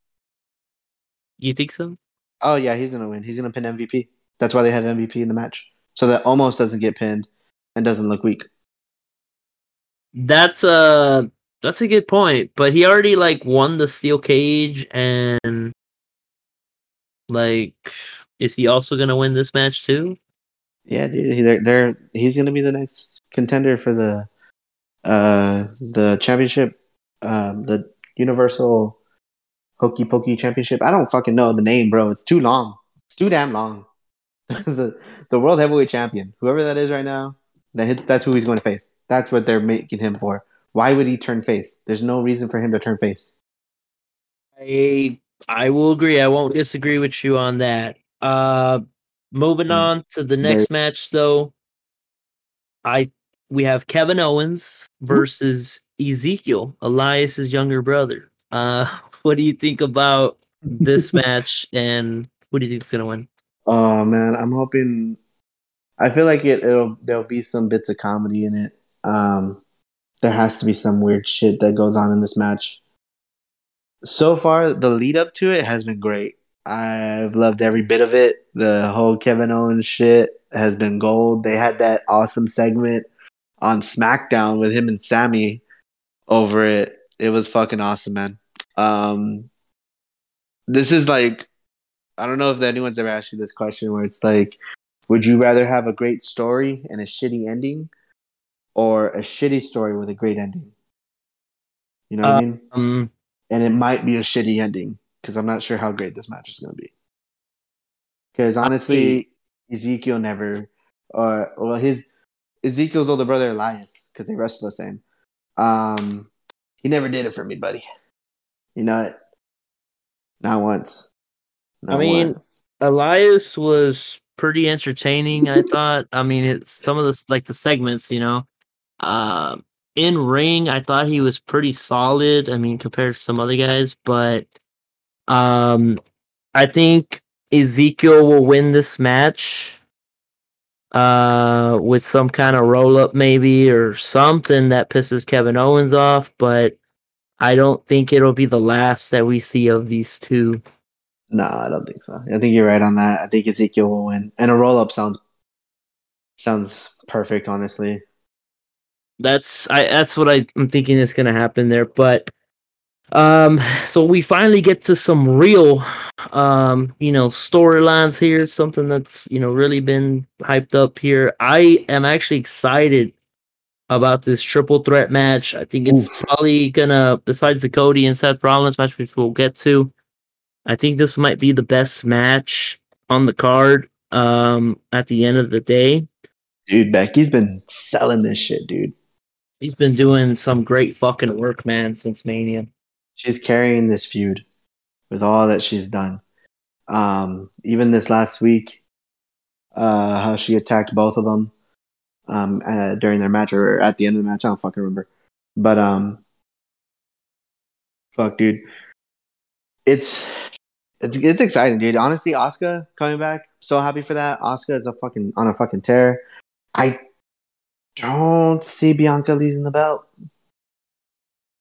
you think so? Oh yeah, he's gonna win. He's gonna pin MVP. That's why they have MVP in the match, so that almost doesn't get pinned and doesn't look weak. That's a that's a good point. But he already like won the steel cage, and like, is he also gonna win this match too? Yeah, dude. They're, they're he's gonna be the next contender for the uh the championship, um the Universal Hokey Pokey Championship. I don't fucking know the name, bro. It's too long. It's too damn long. the the World Heavyweight Champion, whoever that is right now, that that's who he's going to face. That's what they're making him for. Why would he turn face? There's no reason for him to turn face. I I will agree. I won't disagree with you on that. Uh moving Mm. on to the next match though. I we have Kevin Owens versus Ezekiel, Elias's younger brother. Uh what do you think about this match and who do you think is gonna win? Oh man, I'm hoping. I feel like it. It'll there'll be some bits of comedy in it. Um, there has to be some weird shit that goes on in this match. So far, the lead up to it has been great. I've loved every bit of it. The whole Kevin Owens shit has been gold. They had that awesome segment on SmackDown with him and Sami over it. It was fucking awesome, man. Um, this is like I don't know if anyone's ever asked you this question where it's like, would you rather have a great story and a shitty ending or a shitty story with a great ending? You know what I Uh, mean? Um And it might be a shitty ending because I'm not sure how great this match is going to be. Because honestly, Ezekiel never, or well, his Ezekiel's older brother Elias, because they wrestle the same. Um, he never did it for me, buddy. You know it. Not once. Not I mean, once. Elias was pretty entertaining. I thought. I mean, it's some of the like the segments, you know. Um, in ring, I thought he was pretty solid. I mean, compared to some other guys, but um, I think Ezekiel will win this match. Uh, with some kind of roll up, maybe, or something that pisses Kevin Owens off. But I don't think it'll be the last that we see of these two. No, I don't think so. I think you're right on that. I think Ezekiel will win, and a roll up sounds sounds perfect. Honestly, that's I that's what I, I'm thinking is gonna happen there. But um, so we finally get to some real um, you know, storylines here, something that's, you know, really been hyped up here. I am actually excited about this triple threat match. I think it's Oof. probably gonna besides the Cody and Seth Rollins match, which we'll get to. I think this might be the best match on the card um at the end of the day. Dude, Becky's been selling this shit, dude. He's been doing some great fucking work, man, since Mania. She's carrying this feud with all that she's done. Um, even this last week, uh, how she attacked both of them um, uh, during their match or at the end of the match. I don't fucking remember. But um, fuck, dude, it's it's it's exciting, dude. Honestly, Asuka coming back, so happy for that. Asuka is a fucking on a fucking tear. I don't see Bianca losing the belt.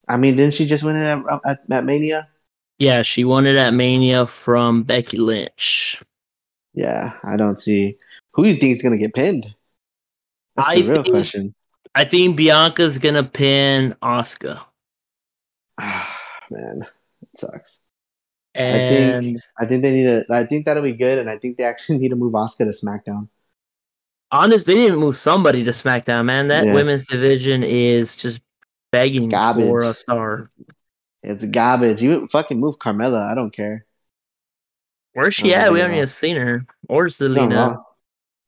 I mean, didn't she just win it at, at, at Mania? Yeah, she won it at Mania from Becky Lynch. Yeah, I don't see who do you think is gonna get pinned. That's I the real think, question. I think Bianca's gonna pin Asuka. Ah, man, it sucks. And I think I think they need to. I think that'll be good, and I think they actually need to move Asuka to SmackDown. Honest, they didn't move somebody to SmackDown, man. That yeah. women's division is just begging Garbage. for a star. It's garbage. You fucking move Carmella. I don't care. Where's she at? We haven't even seen her. Or Zelina.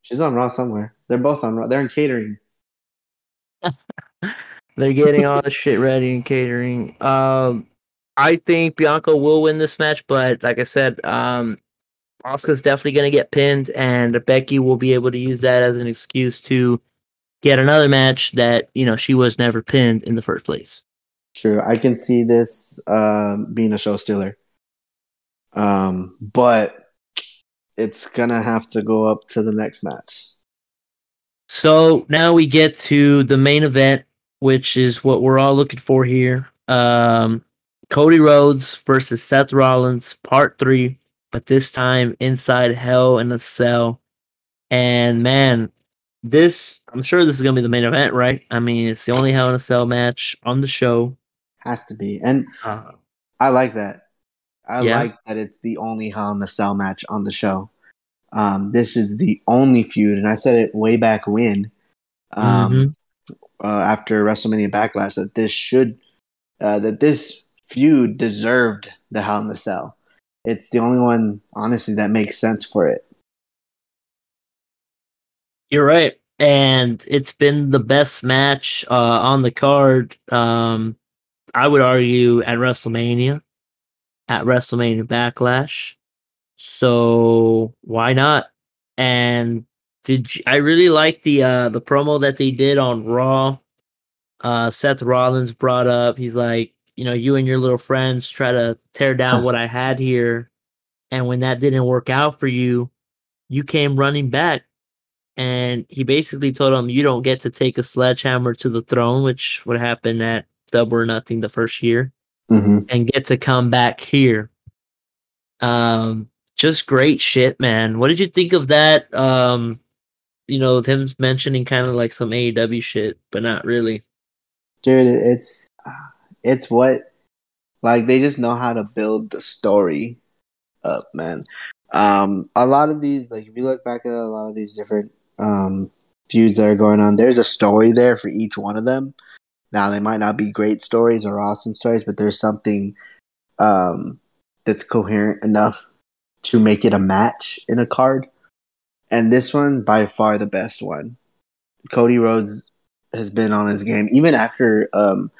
She's on Raw somewhere. They're both on Raw. They're in catering. They're getting all the shit ready in catering. Um, I think Bianca will win this match, but like I said, um, Asuka's definitely going to get pinned, and Becky will be able to use that as an excuse to get another match that you know she was never pinned in the first place. True, I can see this uh, being a show stealer. Um, but it's gonna have to go up to the next match. So now we get to the main event, which is what we're all looking for here. Um, Cody Rhodes versus Seth Rollins, part three, but this time inside Hell in a Cell. And man, this I'm sure this is gonna be the main event, right? I mean, it's the only Hell in a Cell match on the show. Has to be. And uh, I like that. I yeah. like that it's the only Hell in a Cell match on the show. Um, this is the only feud, and I said it way back when, um, mm-hmm. uh, after WrestleMania Backlash, that this should, uh, that this feud deserved the Hell in a Cell. It's the only one, honestly, that makes sense for it. You're right, and it's been the best match uh, on the card. Um, I would argue at WrestleMania, at WrestleMania Backlash. So why not? And did you, I really like the uh the promo that they did on Raw? Uh, Seth Rollins brought up. He's like, you know, you and your little friends try to tear down what I had here, and when that didn't work out for you, you came running back. And he basically told him, you don't get to take a sledgehammer to the throne, which would happen at double or nothing the first year mm-hmm. and get to come back here. Um, just great shit, man. What did you think of that? Um, you know, with him mentioning kind of like some AEW shit, but not really. Dude, it's it's what like they just know how to build the story up, man. Um, a lot of these, like if you look back at a lot of these different um feuds that are going on, there's a story there for each one of them. Now they might not be great stories or awesome stories, but there's something um, that's coherent enough to make it a match in a card. And this one, by far the best one. Cody Rhodes has been on his game, even after um,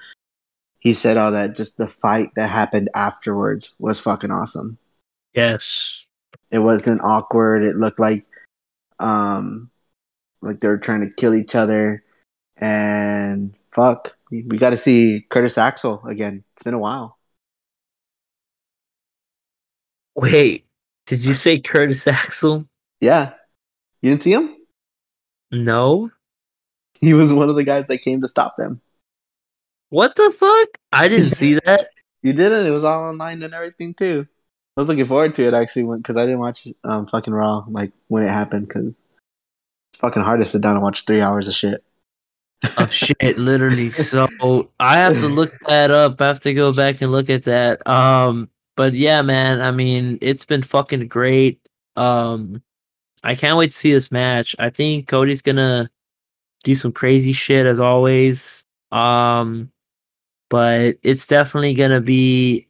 he said all that. Just the fight that happened afterwards was fucking awesome. Yes, it wasn't awkward. It looked like, um, like they were trying to kill each other, and fuck, we got to see Curtis Axel again. It's been a while. Wait, did you say Curtis Axel? Yeah, you didn't see him? No. He was one of the guys that came to stop them. What the fuck? I didn't see that. You did it. It was all online and everything too. I was looking forward to it actually because I didn't watch um fucking Raw like when it happened because it's fucking hard to sit down and watch three hours of shit. Oh shit, literally. So I have to look that up. I have to go back and look at that. Um, but yeah, man. I mean, it's been fucking great. Um, I can't wait to see this match. I think Cody's gonna do some crazy shit as always. Um, but it's definitely gonna be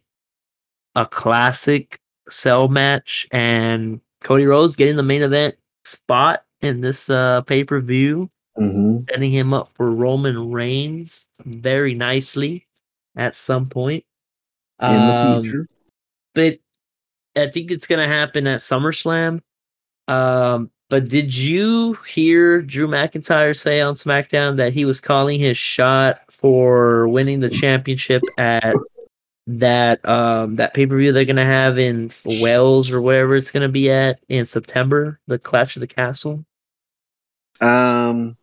a classic cell match, and Cody Rhodes getting the main event spot in this uh pay per view Mm-hmm. setting him up for Roman Reigns very nicely at some point. In the Um, future. but I think it's gonna happen at SummerSlam. Um, but did you hear Drew McIntyre say on SmackDown that he was calling his shot for winning the championship at that um that pay per view they're gonna have in Wales or wherever it's gonna be at in September, the Clash of the Castle? Um,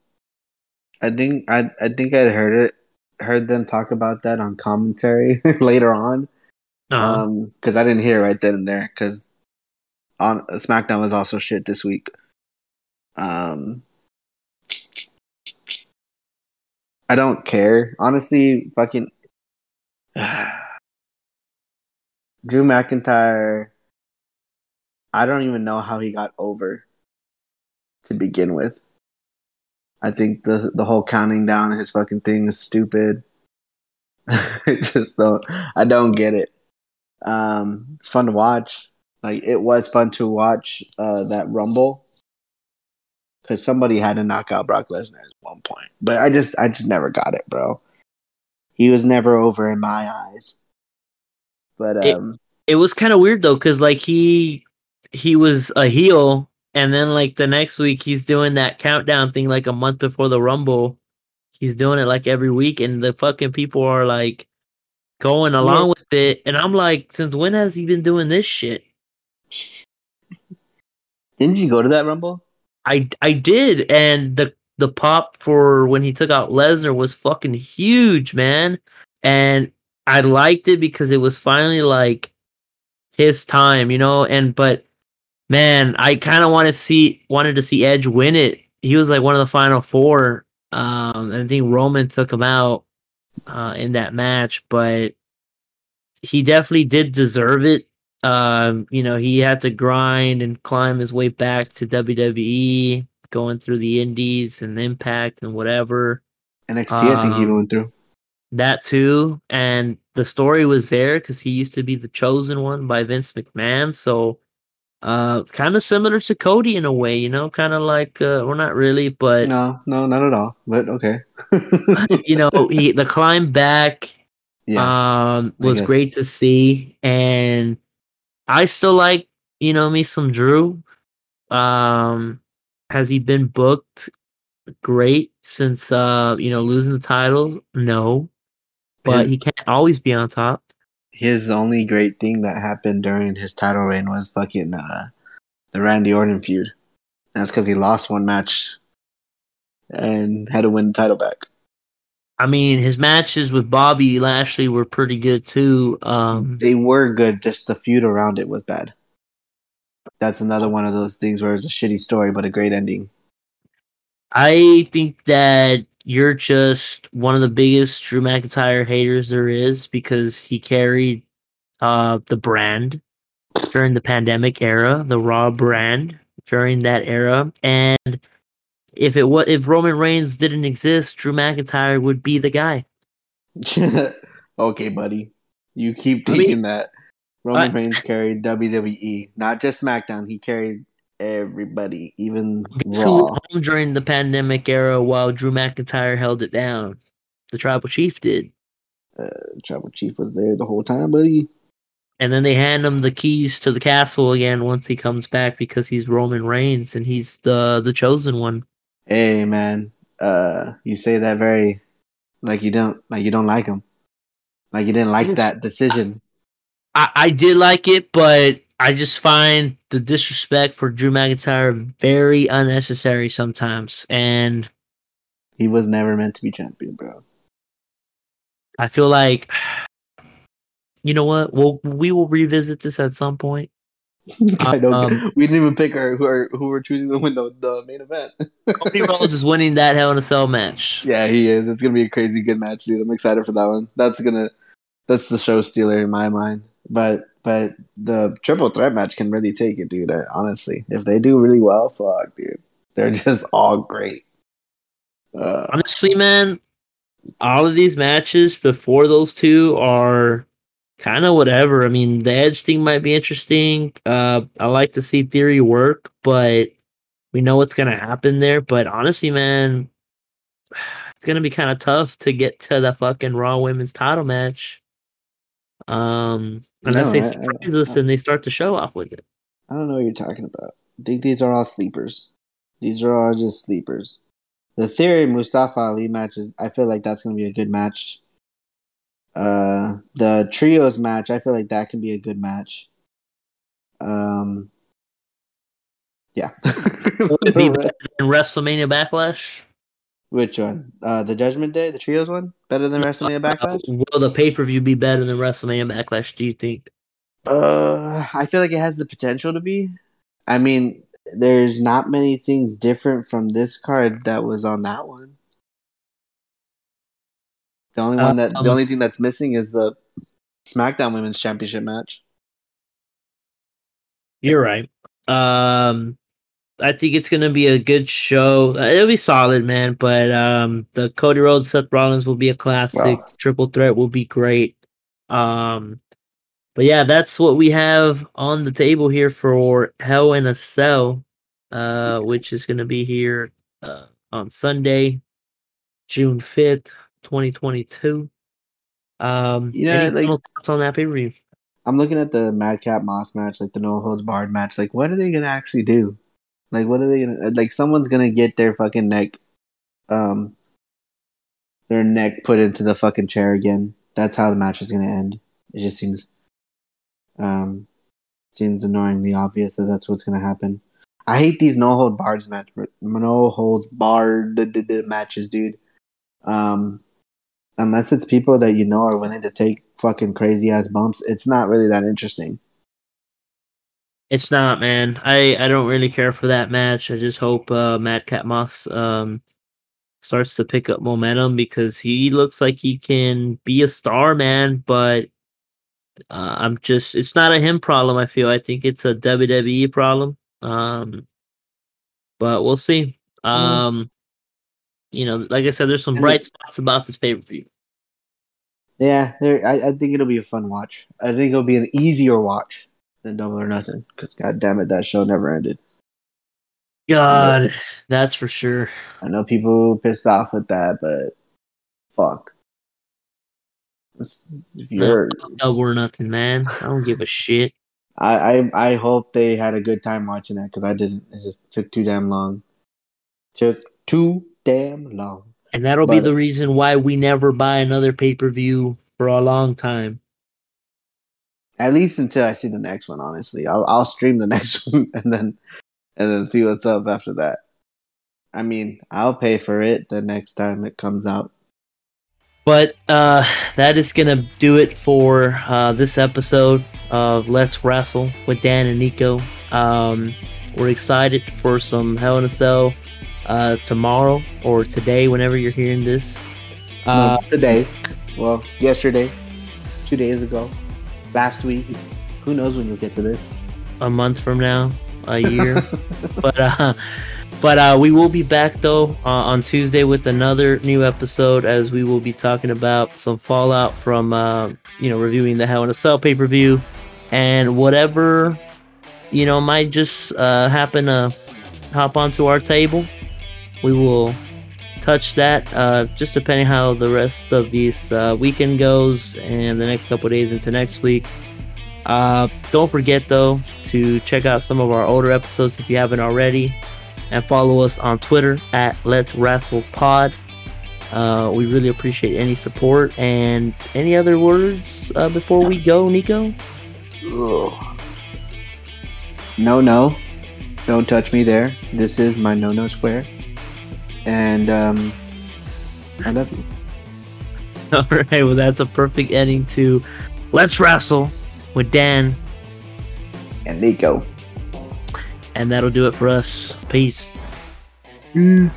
I think I I think I heard it heard them talk about that on commentary later on. Uh, Um, because I didn't hear it right then and there because on SmackDown was also shit this week. Um, I don't care honestly. Fucking Drew McIntyre. I don't even know how he got over to begin with. I think the the whole counting down his fucking thing is stupid. I just don't I don't get it. Um it's fun to watch. Like it was fun to watch uh that rumble. Cause somebody had to knock out Brock Lesnar at one point. But I just I just never got it, bro. He was never over in my eyes. But It- um it was kind of weird though because like he he was a heel and then like the next week he's doing that countdown thing like a month before the rumble. He's doing it like every week and the fucking people are like going along with it. And i'm like since when has he been doing this shit? Didn't you go to that rumble? i i did and the the pop for when he took out lesnar was fucking huge man. And i liked it because it was finally like his time, you know. And but man, I kind of want to see wanted to see Edge win it. He was like one of the final four. Um, I think Roman took him out uh, in that match, but he definitely did deserve it. Um, you know, he had to grind and climb his way back to WWE, going through the Indies and Impact and whatever NXT I think he Um, went through. that too and the story was there because he used to be the chosen one by vince mcmahon so uh kind of similar to cody in a way you know kind of like uh well not really but No, no, not at all. But okay. you know he the climb back yeah. um was great to see and i still like you know me some drew um has he been booked great since uh you know losing the titles no but he can't always be on top his only great thing that happened during his title reign was fucking uh, the Randy Orton feud. That's because he lost one match and had to win the title back. I mean, his matches with Bobby Lashley were pretty good too. Um, They were good, just the feud around it was bad. That's another one of those things where it's a shitty story but a great ending. I think that you're just one of the biggest Drew McIntyre haters there is because he carried uh, the brand during the pandemic era, the Raw brand during that era, and if it was if Roman Reigns didn't exist, Drew McIntyre would be the guy. okay, buddy. You keep I mean- thinking that Roman I- Reigns carried WWE, not just SmackDown. He carried everybody, even Raw. home during the pandemic era while Drew McIntyre held it down? The Tribal Chief did. Tribal Chief was there the whole time, buddy. and then they hand him the keys to the castle again once he comes back because he's Roman Reigns and he's the the chosen one. Hey, man. Uh, you say that very like you don't like you don't like him, like you didn't like that decision. I, I did like it, but I just find the disrespect for Drew McIntyre very unnecessary sometimes, and He was never meant to be champion, bro. I feel like you know what? We'll we will revisit this at some point. I don't. Um, we didn't even pick our who are who we're choosing to win the, the main event. Cody Rhodes is winning that Hell in a Cell match. yeah, he is. It's gonna be a crazy good match, dude. I'm excited for that one. That's gonna that's the show stealer in my mind. But but the triple threat match can really take it, dude. Uh, honestly, if they do really well, fuck, dude, they're just all great. Uh, Honestly, man, all of these matches before those two are kind of whatever. I mean, the Edge thing might be interesting. Uh, I like to see Theory work, but we know what's gonna happen there. But honestly, man, it's gonna be kind of tough to get to the fucking Raw Women's Title match. Um, unless No, they I- I- surprise us I- and they start to show off with it. I don't know what you're talking about. I think these are all sleepers. These are all just sleepers. The Theory Mustafa Ali matches, I feel like that's going to be a good match. Uh, the trios match, I feel like that can be a good match. Um, yeah. Would it be better than WrestleMania Backlash? Which one? Uh, the Judgment Day, the trios one, better than WrestleMania Backlash. Will the pay per view be better than WrestleMania Backlash? Do you think? Uh, I feel like it has the potential to be. I mean, there's not many things different from this card that was on that one. The only one that Um, the only thing that's missing is the SmackDown Women's Championship match. You're right. Um, I think it's gonna be a good show. Uh, It'll be solid, man. But um, the Cody Rhodes Seth Rollins will be a classic. Wow. Triple threat will be great. Um, but yeah, that's what we have on the table here for Hell in a Cell, uh, which is gonna be here uh, on Sunday, June fifth, twenty twenty two. Um, You know, like- thoughts on that pay per view? I'm looking at the Madcap Moss match, like the No Holds Barred match. Like, what are they gonna actually do? Like, what are they gonna like? Someone's gonna get their fucking neck, um, their neck put into the fucking chair again. That's how the match is gonna end. It just seems, um, seems annoyingly obvious that that's what's gonna happen. I hate these no hold bars match, no holds barred matches, dude. Um, unless it's people that you know are willing to take fucking crazy ass bumps, it's not really that interesting. It's not, man. I I don't really care for that match. I just hope uh, Madcap Moss um starts to pick up momentum because he looks like he can be a star, man. But uh, I'm just it's not a him problem. I feel I think it's a WWE problem. Um, but we'll see. Um, you know, like I said, there's some bright spots about this pay per view. Yeah, there. I, I think it'll be a fun watch. I think it'll be an easier watch than Double or Nothing. Because god damn it, that show never ended. God, that's for sure. I know people pissed off with that, but fuck. If you're, Double or nothing, man. I don't give a shit. I, I I hope they had a good time watching that because I didn't. It just took too damn long. Took too damn long. And that'll be the reason why we never buy another pay per view for a long time. At least until I see the next one. Honestly, I'll I'll stream the next one and then and then see what's up after that. I mean, I'll pay for it the next time it comes out. But uh, that is going to do it for uh, this episode of Let's Rassle with Dan and Niko. Um, we're excited for some Hell in a Cell uh, tomorrow or today, whenever you're hearing this. Uh, No, today, well, yesterday, two days ago, last week. Who knows when you'll get to this? a month from now, a year. but uh, but uh, we will be back though uh, on Tuesday with another new episode as we will be talking about some fallout from uh, you know reviewing the Hell in a Cell pay per view and whatever you know might just uh, happen to hop onto our table. We will touch that uh, just depending how the rest of this uh, weekend goes and the next couple days into next week. Uh, don't forget though to check out some of our older episodes if you haven't already, and follow us on Twitter at Let's Rassle Pod. Uh, we really appreciate any support and any other words uh, before we go, Niko. Ugh. no, no, don't touch me there. This is my no no square, and um, I love you. All right, well, that's a perfect ending to Let's Rassle with Dan, And Niko. and that'll do it for us. Peace. Mm.